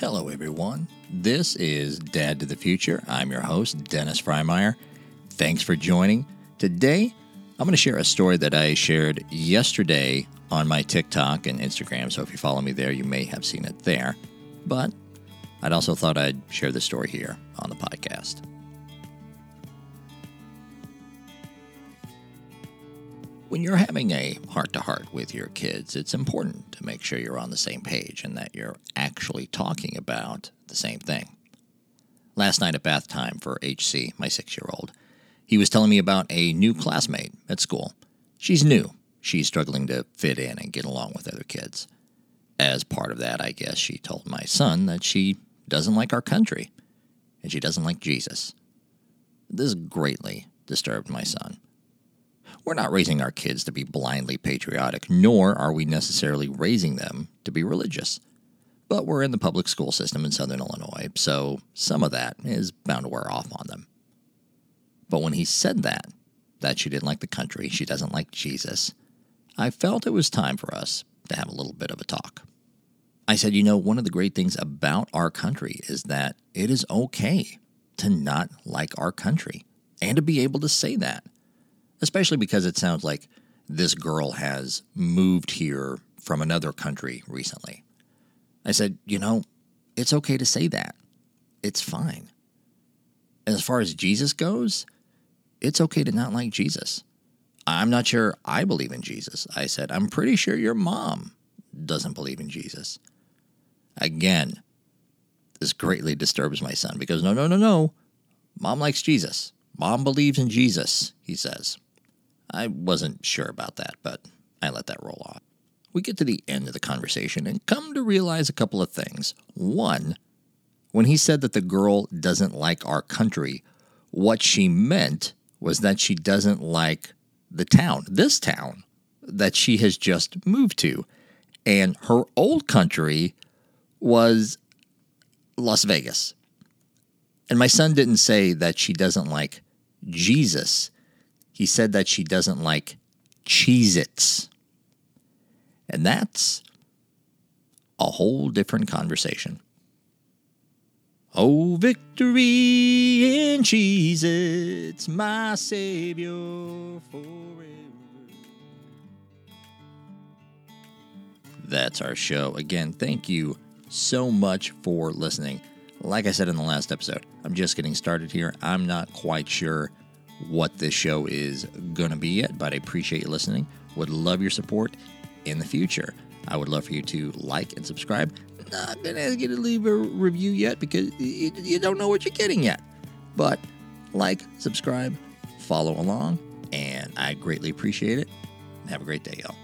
Hello, everyone. This is Dad to the Future. I'm your host, Dennis Freimeyer. Thanks for joining. Today, I'm going to share a story that I shared yesterday on my TikTok and Instagram. So if you follow me there, you may have seen it there. But I'd also thought I'd share the story here on the podcast. When you're having a heart to heart with your kids, it's important to make sure you're on the same page and that you're actually talking about the same thing. Last night at bath time for HC, my six year old, he was telling me about a new classmate at school. She's new. She's struggling to fit in and get along with other kids. As part of that, I guess she told my son that she doesn't like our country and she doesn't like Jesus. This greatly disturbed my son. We're not raising our kids to be blindly patriotic, nor are we necessarily raising them to be religious. But we're in the public school system in Southern Illinois, so some of that is bound to wear off on them. But when he said that, that she didn't like the country, she doesn't like Jesus, I felt it was time for us to have a little bit of a talk. I said, you know, one of the great things about our country is that it is okay to not like our country and to be able to say that especially because it sounds like this girl has moved here from another country recently. I said, you know, it's okay to say that. It's fine. As far as Jesus goes, it's okay to not like Jesus. I'm not sure I believe in Jesus. I said, I'm pretty sure your mom doesn't believe in Jesus. Again, this greatly disturbs my son because no, no, no, no. Mom likes Jesus. Mom believes in Jesus, he says. I wasn't sure about that, but I let that roll off. We get to the end of the conversation and come to realize a couple of things. One, when he said that the girl doesn't like our country, what she meant was that she doesn't like the town, this town that she has just moved to. And her old country was Las Vegas. And my son didn't say that she doesn't like Jesus he said that she doesn't like Cheez Its. And that's a whole different conversation. Oh, victory in Cheez Its, my Savior forever. That's our show. Again, thank you so much for listening. Like I said in the last episode, I'm just getting started here. I'm not quite sure what this show is going to be yet, but I appreciate you listening. Would love your support in the future. I would love for you to like and subscribe. Not going to ask you to leave a review yet because you you don't know what you're getting yet. But like, subscribe, follow along, and I greatly appreciate it. Have a great day, y'all.